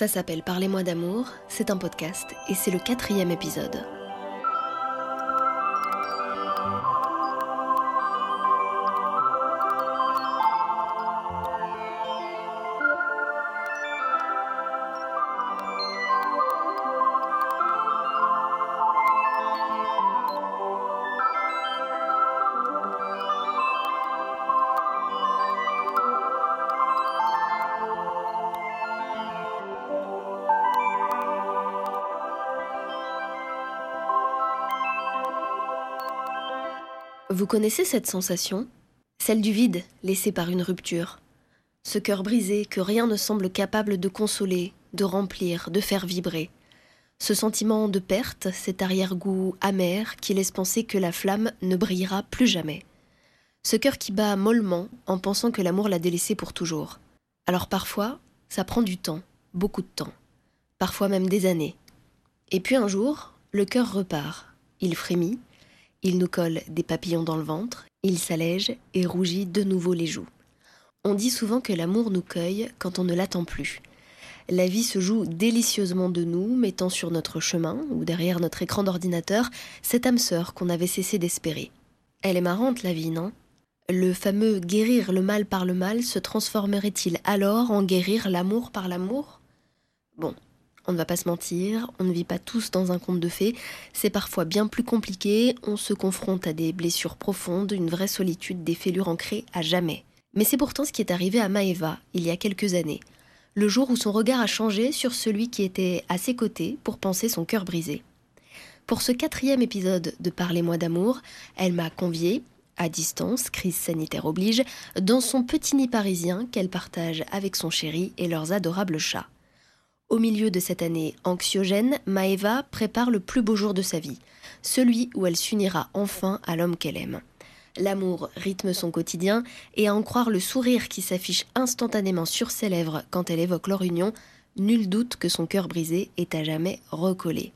Ça s'appelle Parlez-moi d'amour, c'est un podcast et c'est le quatrième épisode. Connaissez cette sensation? Celle du vide laissé par une rupture. Ce cœur brisé que rien ne semble capable de consoler, de remplir, de faire vibrer. Ce sentiment de perte, cet arrière-goût amer qui laisse penser que la flamme ne brillera plus jamais. Ce cœur qui bat mollement en pensant que l'amour l'a délaissé pour toujours. Alors parfois, ça prend du temps, beaucoup de temps. Parfois même des années. Et puis un jour, le cœur repart. Il frémit, il nous colle des papillons dans le ventre, il s'allège et rougit de nouveau les joues. On dit souvent que l'amour nous cueille quand on ne l'attend plus. La vie se joue délicieusement de nous, mettant sur notre chemin, ou derrière notre écran d'ordinateur, cette âme sœur qu'on avait cessé d'espérer. Elle est marrante, la vie, non? Le fameux guérir le mal par le mal se transformerait-il alors en guérir l'amour par l'amour? Bon, on ne va pas se mentir, on ne vit pas tous dans un conte de fées, c'est parfois bien plus compliqué, on se confronte à des blessures profondes, une vraie solitude, des fêlures ancrées à jamais. Mais c'est pourtant ce qui est arrivé à Maeva il y a quelques années, le jour où son regard a changé sur celui qui était à ses côtés pour penser son cœur brisé. Pour ce quatrième épisode de Parlez-moi d'amour, elle m'a conviée, à distance, crise sanitaire oblige, dans son petit nid parisien qu'elle partage avec son chéri et leurs adorables chats. Au milieu de cette année anxiogène, Maeva prépare le plus beau jour de sa vie, celui où elle s'unira enfin à l'homme qu'elle aime. L'amour rythme son quotidien, et à en croire le sourire qui s'affiche instantanément sur ses lèvres quand elle évoque leur union, nul doute que son cœur brisé est à jamais recollé.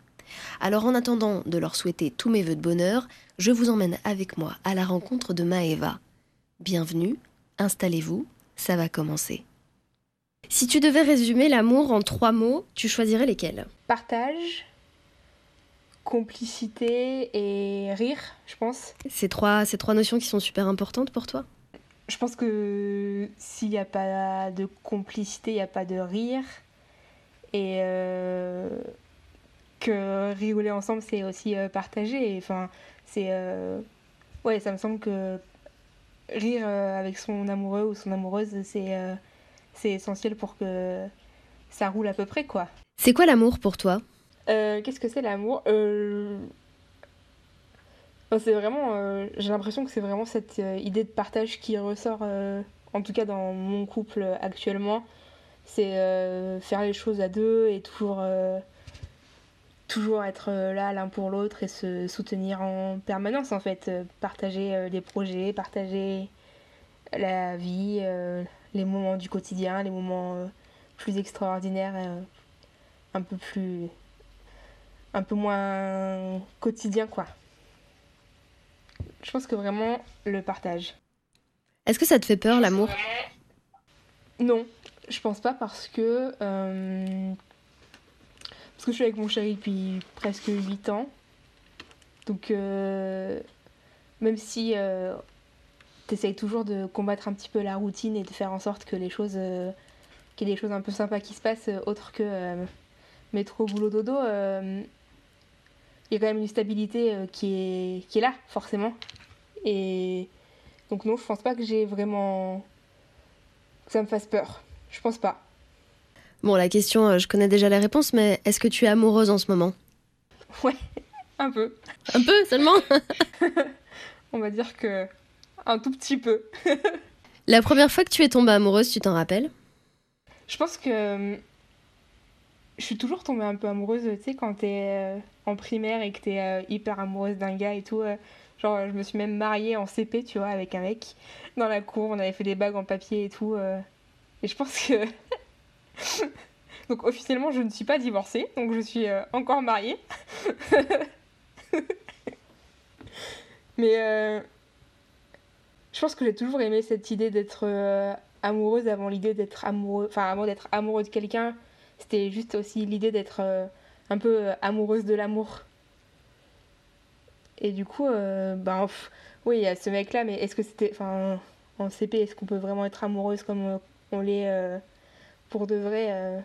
Alors en attendant de leur souhaiter tous mes voeux de bonheur, je vous emmène avec moi à la rencontre de Maeva. Bienvenue, installez-vous, ça va commencer. Si tu devais résumer l'amour en trois mots, tu choisirais lesquels? Partage, complicité et rire, je pense. Ces trois, ces trois notions qui sont super importantes pour toi? Je pense que s'il n'y a pas de complicité, il n'y a pas de rire. Et euh, que rigoler ensemble, c'est aussi euh, partager. Enfin, c'est. Euh, ouais, ça me semble que rire avec son amoureux ou son amoureuse, c'est c'est essentiel pour que ça roule à peu près, quoi. C'est quoi l'amour pour toi? Euh, Qu'est-ce que c'est l'amour? Euh... C'est vraiment. Euh, j'ai l'impression que c'est vraiment cette euh, idée de partage qui ressort, en tout cas dans mon couple actuellement. C'est faire les choses à deux et toujours. toujours être là l'un pour l'autre et se soutenir en permanence en fait. Partager des projets, partager la vie, les moments du quotidien, les moments euh, plus extraordinaires, euh, un peu plus. un peu moins quotidien, quoi. Je pense que vraiment le partage. Est-ce que ça te fait peur l'amour? Non, je pense pas parce que. Euh, parce que je suis avec mon chéri depuis presque 8 ans. Donc, même si t'essayes toujours de combattre un petit peu la routine et de faire en sorte que les choses, euh, qu'il y ait des choses un peu sympas qui se passent, euh, autre que euh, métro, boulot, dodo. Il y a quand même une stabilité qui, est, qui est là, forcément. Et donc non, je pense pas que j'ai vraiment... que ça me fasse peur. Je pense pas. Bon, la question, je connais déjà la réponse, mais est-ce que tu es amoureuse en ce moment? Ouais, un peu. Un peu seulement? On va dire que un tout petit peu. La première fois que tu es tombée amoureuse, tu t'en rappelles? Je pense que euh, je suis toujours tombée un peu amoureuse, tu sais, quand t'es euh, en primaire et que t'es euh, hyper amoureuse d'un gars et tout. genre, je me suis même mariée en CP, tu vois, avec un mec dans la cour. On avait fait des bagues en papier et tout. et je pense que. donc, officiellement, je ne suis pas divorcée, donc je suis encore mariée. Mais je pense que j'ai toujours aimé cette idée d'être euh, amoureuse avant l'idée d'être amoureux, enfin avant d'être amoureux de quelqu'un. c'était juste aussi l'idée d'être un peu amoureuse de l'amour. Et du coup, ben, oui, il y a ce mec-là, mais est-ce que c'était. Enfin, en CP, est-ce qu'on peut vraiment être amoureuse comme on l'est pour de vrai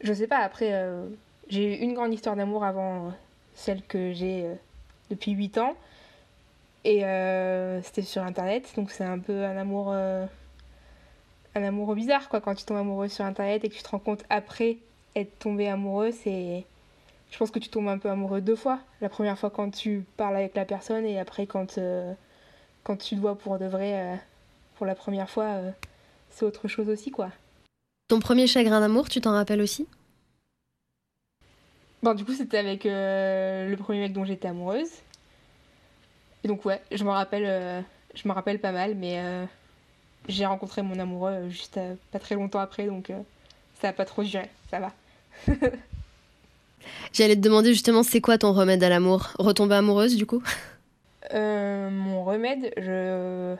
Je sais pas, après, j'ai eu une grande histoire d'amour avant celle que j'ai depuis 8 ans. Et euh, c'était sur internet, donc c'est un peu un amour. Euh, un amour bizarre, quoi, quand tu tombes amoureux sur internet et que tu te rends compte après être tombé amoureux, c'est. Je pense que tu tombes un peu amoureux deux fois. La première fois quand tu parles avec la personne et après quand, euh, quand tu te vois pour de vrai pour la première fois, c'est autre chose aussi, quoi. Ton premier chagrin d'amour, tu t'en rappelles aussi? Bon, du coup, c'était avec le premier mec dont j'étais amoureuse. Et donc ouais, je me rappelle, euh, je me rappelle pas mal, mais euh, j'ai rencontré mon amoureux euh, juste pas très longtemps après, donc ça a pas trop duré, ça va. J'allais te demander justement, c'est quoi ton remède à l'amour? Retomber amoureuse du coup? Mon remède, je...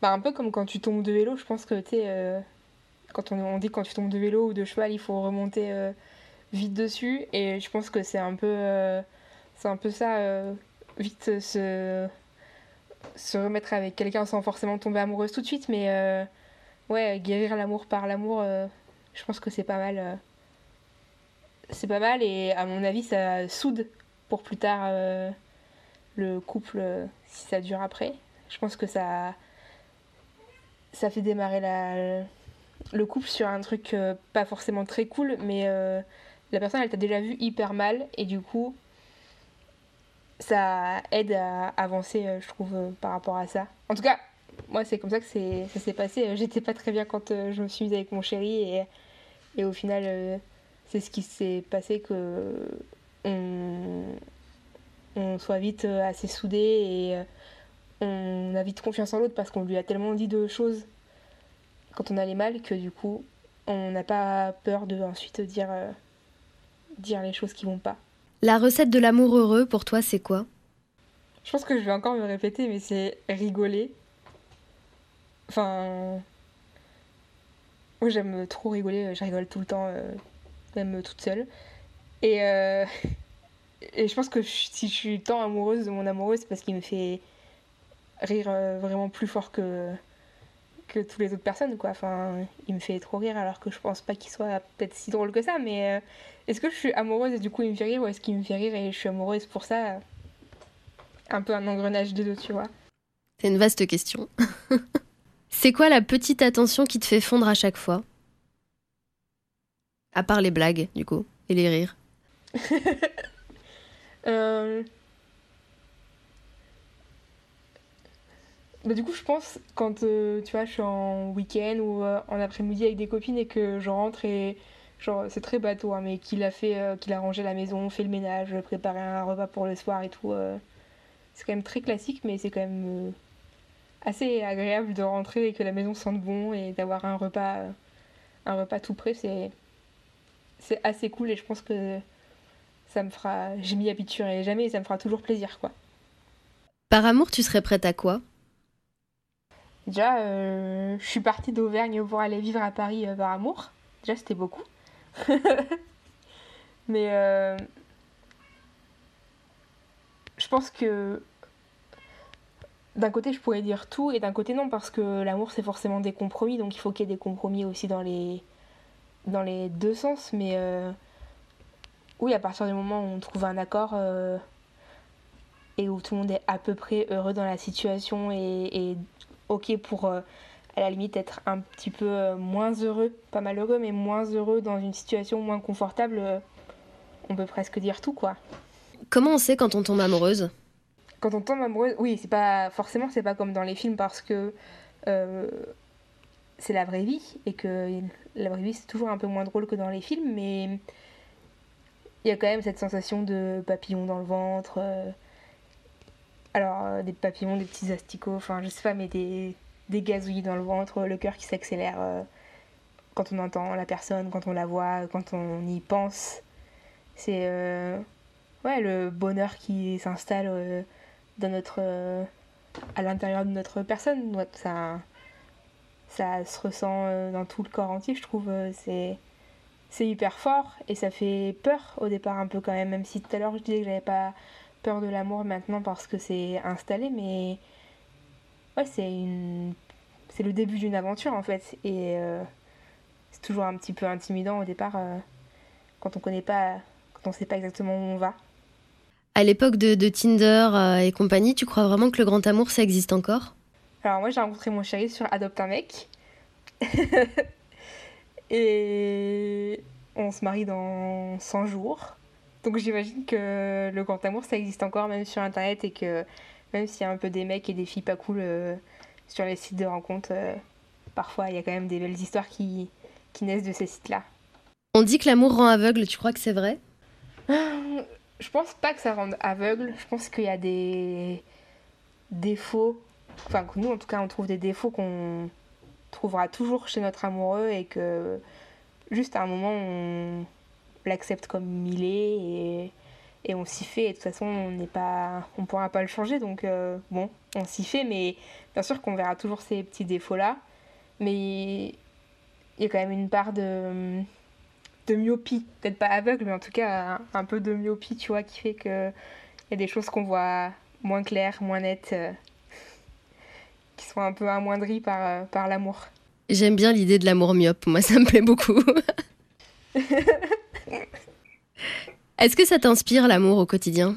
Bah, un peu comme quand tu tombes de vélo, je pense que tu sais, quand on, on, dit quand tu tombes de vélo ou de cheval, il faut remonter vite dessus, et je pense que c'est un peu, c'est un peu ça, vite se se remettre avec quelqu'un sans forcément tomber amoureuse tout de suite, mais euh, ouais, guérir l'amour par l'amour, euh, je pense que c'est pas mal. Euh, c'est pas mal et à mon avis, ça soude pour plus tard le couple si ça dure après. Je pense que ça, ça fait démarrer la, le couple sur un truc pas forcément très cool, mais la personne elle t'a déjà vu hyper mal et du coup ça aide à avancer, euh, je trouve, euh, par rapport à ça. En tout cas, moi, c'est comme ça que ça s'est passé. Euh, j'étais pas très bien quand je me suis mise avec mon chéri et, et au final, c'est ce qui s'est passé que on, on, soit vite assez soudés et on a vite confiance en l'autre parce qu'on lui a tellement dit de choses quand on allait mal que du coup, on n'a pas peur de ensuite dire, dire les choses qui vont pas. La recette de l'amour heureux, pour toi, c'est quoi? Je pense que je vais encore me répéter, mais c'est rigoler. Enfin. Moi, j'aime trop rigoler, je rigole tout le temps, euh, même toute seule. Et, euh, et je pense que si je suis tant amoureuse de mon amoureux, c'est parce qu'il me fait rire euh, vraiment plus fort que, que toutes les autres personnes, quoi. Enfin, il me fait trop rire alors que je pense pas qu'il soit peut-être si drôle que ça, mais est-ce que je suis amoureuse et du coup il me fait rire ou est-ce qu'il me fait rire et je suis amoureuse pour ça Un peu un engrenage de deux, tu vois. C'est une vaste question. C'est quoi la petite attention qui te fait fondre à chaque fois? À part les blagues, du coup, et les rires. euh... Bah, du coup, je pense quand euh, tu vois, je suis en week-end ou euh, en après-midi avec des copines et que je rentre et genre c'est très bateau, hein, mais qu'il a fait, euh, qu'il a rangé la maison, fait le ménage, préparé un repas pour le soir et tout. c'est quand même très classique, mais c'est quand même assez agréable de rentrer et que la maison sente bon et d'avoir un repas, un repas tout prêt. C'est, c'est assez cool et je pense que ça me fera, je m'y habituerai jamais et ça me fera toujours plaisir, quoi. Par amour, tu serais prête à quoi? Déjà, euh, je suis partie d'Auvergne pour aller vivre à Paris euh, par amour. Déjà, c'était beaucoup. Mais euh, je pense que d'un côté, je pourrais dire tout, et d'un côté, non, parce que l'amour, c'est forcément des compromis, donc il faut qu'il y ait des compromis aussi dans les, dans les deux sens. Mais oui, à partir du moment où on trouve un accord et où tout le monde est à peu près heureux dans la situation et, et ok pour euh, à la limite être un petit peu euh, moins heureux, pas malheureux, mais moins heureux dans une situation moins confortable, euh, on peut presque dire tout quoi. Comment on sait quand on tombe amoureuse? Quand on tombe amoureuse, oui, c'est pas forcément c'est pas comme dans les films parce que c'est la vraie vie et que la vraie vie c'est toujours un peu moins drôle que dans les films, mais il y a quand même cette sensation de papillon dans le ventre. Alors, euh, des papillons, des petits asticots, enfin, je sais pas, mais des, des gazouillis dans le ventre, le cœur qui s'accélère euh, quand on entend la personne, quand on la voit, quand on y pense. C'est euh, ouais, le bonheur qui s'installe à l'intérieur de notre personne. ça, ça se ressent dans tout le corps entier, je trouve. c'est c'est hyper fort et ça fait peur au départ un peu quand même, même si tout à l'heure je disais que j'avais pas peur de l'amour maintenant parce que c'est installé, mais ouais, c'est une... c'est le début d'une aventure en fait et euh, c'est toujours un petit peu intimidant au départ euh, quand on connaît pas, quand on sait pas exactement où on va. À l'époque de, de Tinder euh, et compagnie, tu crois vraiment que le grand amour ça existe encore? Alors moi j'ai rencontré mon chéri sur Adopte un mec. et on se marie dans 100 jours. Donc j'imagine que le grand amour ça existe encore même sur internet et que même s'il y a un peu des mecs et des filles pas cool euh, sur les sites de rencontres, euh, parfois il y a quand même des belles histoires qui, qui naissent de ces sites-là. On dit que l'amour rend aveugle, tu crois que c'est vrai? Je pense pas que ça rende aveugle, je pense qu'il y a des défauts, enfin que nous en tout cas on trouve des défauts qu'on trouvera toujours chez notre amoureux et que juste à un moment on l'accepte comme il est et, et on s'y fait. Et de toute façon on n'est pas on pourra pas le changer. Donc euh, bon on s'y fait. Mais bien sûr qu'on verra toujours ces petits défauts là mais il y a quand même une part de de myopie. Peut-être pas aveugle mais en tout cas un, un, peu de myopie tu vois qui fait que il y a des choses qu'on voit moins claires moins nettes euh, qui sont un peu amoindries par, euh, par l'amour. J'aime bien l'idée de l'amour myope, moi ça me plaît beaucoup. Est-ce que ça t'inspire l'amour au quotidien?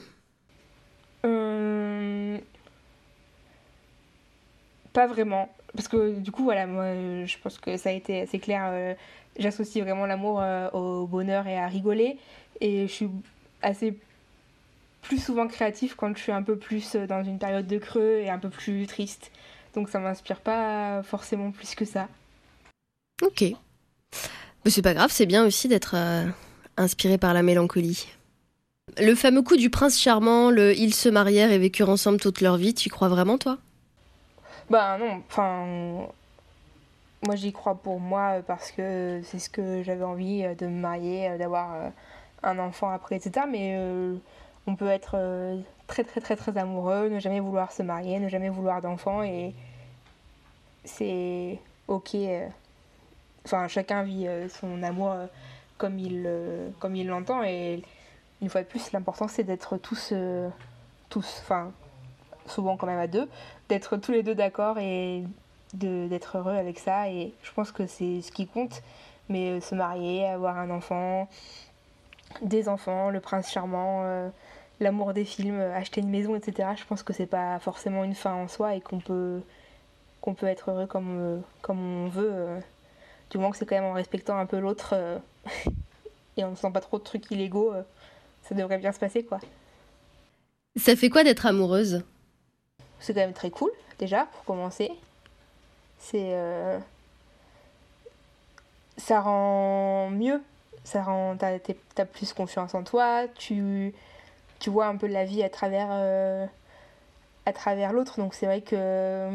Euh... Pas vraiment. Parce que du coup, voilà, moi je pense que ça a été assez clair. Euh, J'associe vraiment l'amour euh, au bonheur et à rigoler. Et je suis assez plus souvent créatif quand je suis un peu plus dans une période de creux et un peu plus triste. Donc ça m'inspire pas forcément plus que ça. Ok. Mais c'est pas grave, c'est bien aussi d'être euh, inspiré par la mélancolie. Le fameux coup du prince charmant, le ils se marièrent et vécurent ensemble toute leur vie, tu y crois vraiment toi? Bah non, enfin. Moi j'y crois pour moi parce que c'est ce que j'avais envie euh, de me marier, euh, d'avoir un enfant après, etc. Mais euh, on peut être très très très très amoureux, ne jamais vouloir se marier, ne jamais vouloir d'enfant et c'est ok enfin chacun vit euh, son amour euh, comme il euh, il l'entend. Et une fois de plus l'important c'est d'être tous tous enfin souvent quand même à deux d'être tous les deux d'accord et d'être heureux avec ça. Et je pense que c'est ce qui compte. Mais se marier avoir un enfant des enfants le prince charmant euh, l'amour des films acheter une maison etc je pense que c'est pas forcément une fin en soi et qu'on peut peut être heureux comme comme on veut euh, du moment que c'est quand même en respectant un peu l'autre euh, et en ne faisant pas trop de trucs illégaux, euh, ça devrait bien se passer quoi. Ça fait quoi d'être amoureuse? C'est quand même très cool, déjà, pour commencer. C'est. Euh... Ça rend mieux. Ça rend. T'as, t'as plus confiance en toi. Tu, tu vois un peu la vie à travers. Euh... à travers l'autre. Donc c'est vrai que.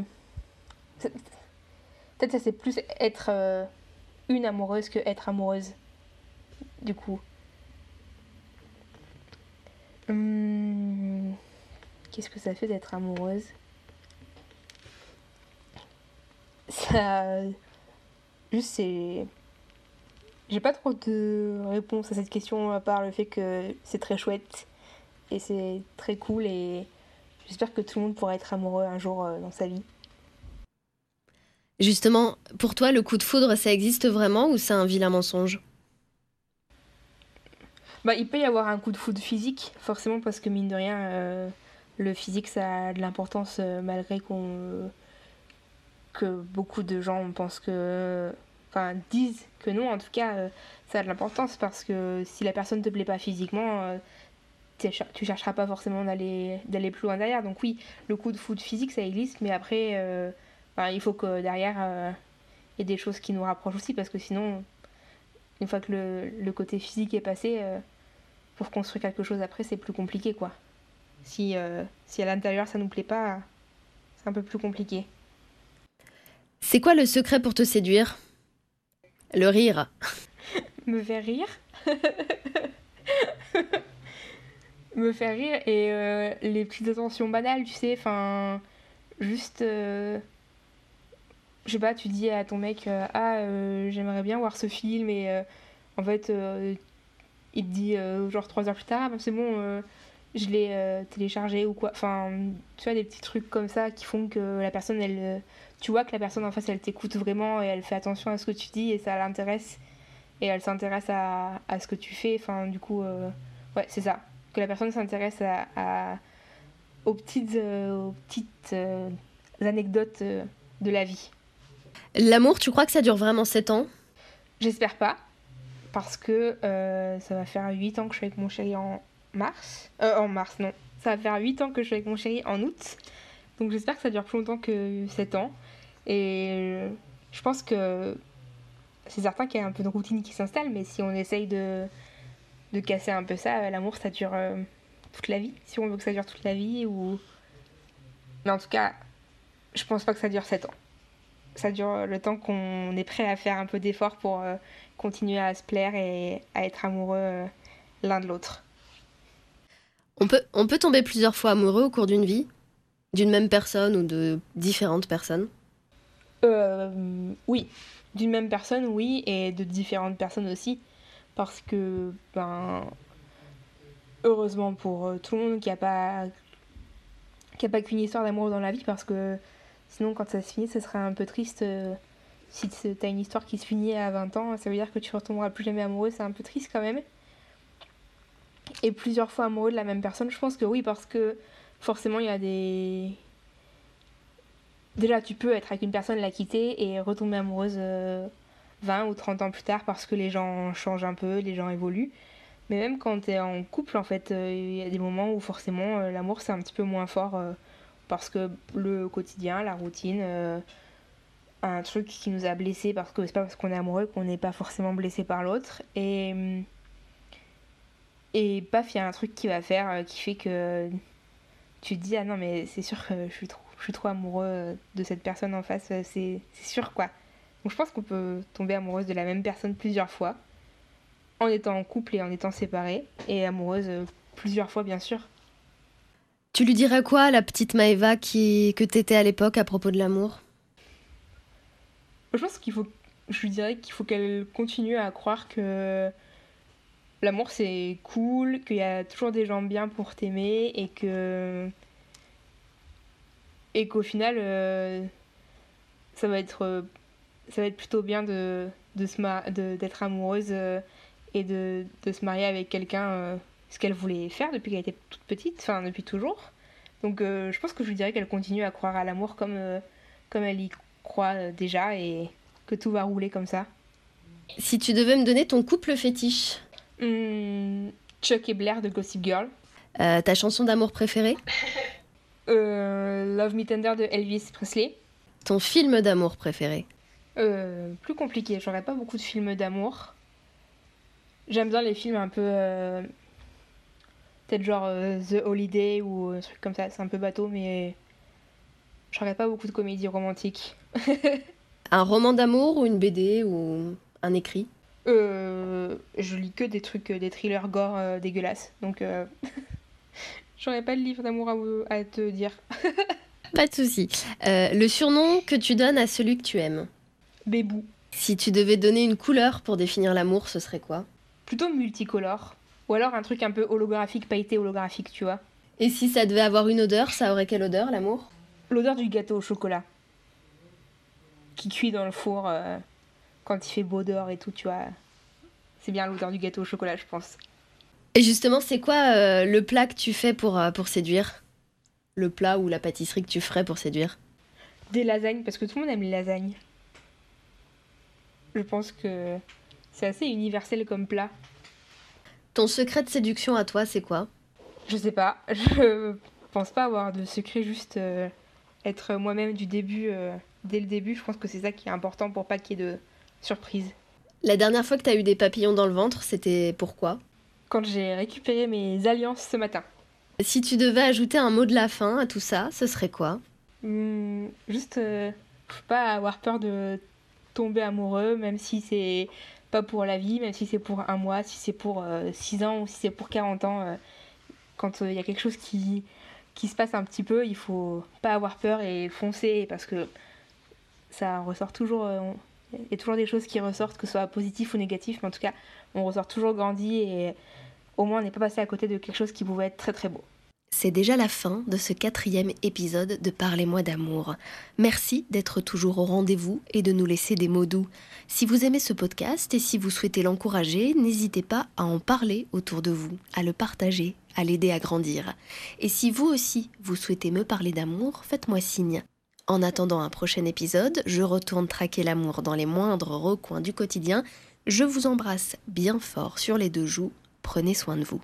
Peut-être ça c'est plus être euh, une amoureuse que être amoureuse. Du coup. Hum, Qu'est-ce que ça fait d'être amoureuse? Ça. Juste, c'est. J'ai pas trop de réponse à cette question à part le fait que c'est très chouette et c'est très cool et j'espère que tout le monde pourra être amoureux un jour euh, dans sa vie. Justement, pour toi, le coup de foudre, ça existe vraiment ou c'est un vilain mensonge? Bah, Il peut y avoir un coup de foudre physique, forcément, parce que mine de rien, euh, le physique, ça a de l'importance, euh, malgré qu'on que beaucoup de gens pensent que. Enfin, disent que non, en tout cas, euh, ça a de l'importance, parce que si la personne ne te plaît pas physiquement, tu chercheras pas forcément d'aller plus loin derrière. Donc, oui, le coup de foudre physique, ça existe, mais après Enfin, il faut que derrière, euh, il y ait des choses qui nous rapprochent aussi, parce que sinon, une fois que le, le côté physique est passé, euh, pour construire quelque chose après, c'est plus compliqué, quoi. Si, euh, si à l'intérieur ça nous plaît pas, c'est un peu plus compliqué. C'est quoi le secret pour te séduire? Le rire. Me faire rire? Me faire rire et euh, les petites attentions banales, tu sais, enfin, juste euh, je sais pas, tu dis à ton mec euh, Ah, euh, j'aimerais bien voir ce film et euh, en fait, il te dit genre trois heures plus tard, ah, bah, c'est bon, je l'ai téléchargé ou quoi. Enfin, tu vois, des petits trucs comme ça qui font que la personne, elle, tu vois que la personne en face, elle t'écoute vraiment et elle fait attention à ce que tu dis et ça l'intéresse. Et elle s'intéresse à, à, ce que tu fais. Enfin, du coup, ouais, c'est ça. Que la personne s'intéresse à, aux petites, aux petites anecdotes de la vie. L'amour, tu crois que ça dure vraiment 7 ans? J'espère pas. Parce que euh, ça va faire 8 ans que je suis avec mon chéri en mars. Euh, en mars, non. Ça va faire 8 ans que je suis avec mon chéri en août. Donc j'espère que ça dure plus longtemps que 7 ans. Et je pense que c'est certain qu'il y a un peu de routine qui s'installe, mais si on essaye de, casser un peu ça, l'amour ça dure euh, toute la vie. Si on veut que ça dure toute la vie ou. Mais en tout cas, je pense pas que ça dure 7 ans. Ça dure le temps qu'on est prêt à faire un peu d'effort pour euh, continuer à se plaire et à être amoureux euh, l'un de l'autre. On peut, on peut tomber plusieurs fois amoureux au cours d'une vie D'une même personne ou de différentes personnes? Euh, Oui, d'une même personne, oui, et de différentes personnes aussi. Parce que, ben, heureusement pour tout le monde qui a pas qui a pas qu'une histoire d'amour dans la vie parce que Sinon, quand ça se finit, ce serait un peu triste. Euh, si tu as une histoire qui se finit à 20 ans, ça veut dire que tu retomberas plus jamais amoureux, c'est un peu triste quand même. Et plusieurs fois amoureux de la même personne, je pense que oui, parce que forcément, il y a des. Déjà, tu peux être avec une personne, la quitter et retomber amoureuse 20 euh, ou 30 ans plus tard parce que les gens changent un peu, les gens évoluent. Mais même quand tu es en couple, en fait, euh, il y a des moments où forcément l'amour c'est un petit peu moins fort parce que le quotidien, la routine, euh, un truc qui nous a blessés parce que c'est pas parce qu'on est amoureux qu'on n'est pas forcément blessé par l'autre. Et, et paf, il y a un truc qui va faire, euh, qui fait que tu te dis, ah non, mais c'est sûr que je suis trop, je suis trop amoureux de cette personne en face, c'est sûr quoi. Donc je pense qu'on peut tomber amoureuse de la même personne plusieurs fois, en étant en couple et en étant séparée, et amoureuse plusieurs fois bien sûr. Tu lui dirais quoi la petite Maëva qui... que t'étais à l'époque à propos de l'amour? Je pense qu'il faut. Je lui dirais qu'il faut qu'elle continue à croire que l'amour c'est cool, qu'il y a toujours des gens bien pour t'aimer et que. Et qu'au final, euh, ça va être. ça va être plutôt bien d'être amoureuse euh, et de, se marier avec quelqu'un euh, ce qu'elle voulait faire depuis qu'elle était toute petite, enfin depuis toujours. Donc euh, je pense que je lui dirais qu'elle continue à croire à l'amour comme, euh, comme elle y croit euh, déjà et que tout va rouler comme ça. Si tu devais me donner ton couple fétiche hmm, Chuck et Blair de Gossip Girl. ta chanson d'amour préférée Love Me Tender de Elvis Presley. Ton film d'amour préféré Plus compliqué, j'aurais pas beaucoup de films d'amour. J'aime bien les films un peu Peut-être genre euh, The Holiday ou un truc comme ça. C'est un peu bateau, mais je regarde pas beaucoup de comédies romantiques. un roman d'amour ou une BD ou un écrit? Euh, Je lis que des trucs, des thrillers gore euh, dégueulasses. Donc, j'aurais pas de livre d'amour à, à, te dire. pas de souci. le surnom que tu donnes à celui que tu aimes? Bébou. Si tu devais donner une couleur pour définir l'amour, ce serait quoi? Plutôt multicolore. Ou alors un truc un peu holographique, pailleté holographique, tu vois. Et si ça devait avoir une odeur, ça aurait quelle odeur, l'amour? L'odeur du gâteau au chocolat. Qui cuit dans le four euh, quand il fait beau dehors et tout, tu vois. C'est bien l'odeur du gâteau au chocolat, je pense. Et justement, c'est quoi euh, le plat que tu fais pour, euh, pour séduire? Le plat ou la pâtisserie que tu ferais pour séduire? Des lasagnes, parce que tout le monde aime les lasagnes. Je pense que c'est assez universel comme plat. Ton secret de séduction à toi, c'est quoi? Je sais pas. Je pense pas avoir de secret, juste euh, être moi-même du début, euh, dès le début. Je pense que c'est ça qui est important pour pas qu'il y ait de surprise. La dernière fois que t'as eu des papillons dans le ventre, c'était pourquoi? Quand j'ai récupéré mes alliances ce matin. Si tu devais ajouter un mot de la fin à tout ça, ce serait quoi? Hmm, Juste, euh, faut pas avoir peur de tomber amoureux, même si c'est pas pour la vie, même si c'est pour un mois, si c'est pour 6 euh, ans ou si c'est pour 40 ans. Euh, quand euh, il y a quelque chose qui, se passe un petit peu, il faut pas avoir peur et foncer parce que ça ressort toujours Il y a toujours des choses qui ressortent, que ce soit positif ou négatif, mais en tout cas, on ressort toujours grandi et au moins on n'est pas passé à côté de quelque chose qui pouvait être très très beau. C'est déjà la fin de ce quatrième épisode de Parlez-moi d'amour. Merci d'être toujours au rendez-vous et de nous laisser des mots doux. Si vous aimez ce podcast et si vous souhaitez l'encourager, n'hésitez pas à en parler autour de vous, à le partager, à l'aider à grandir. Et si vous aussi, vous souhaitez me parler d'amour, faites-moi signe. En attendant un prochain épisode, je retourne traquer l'amour dans les moindres recoins du quotidien. Je vous embrasse bien fort sur les deux joues. Prenez soin de vous.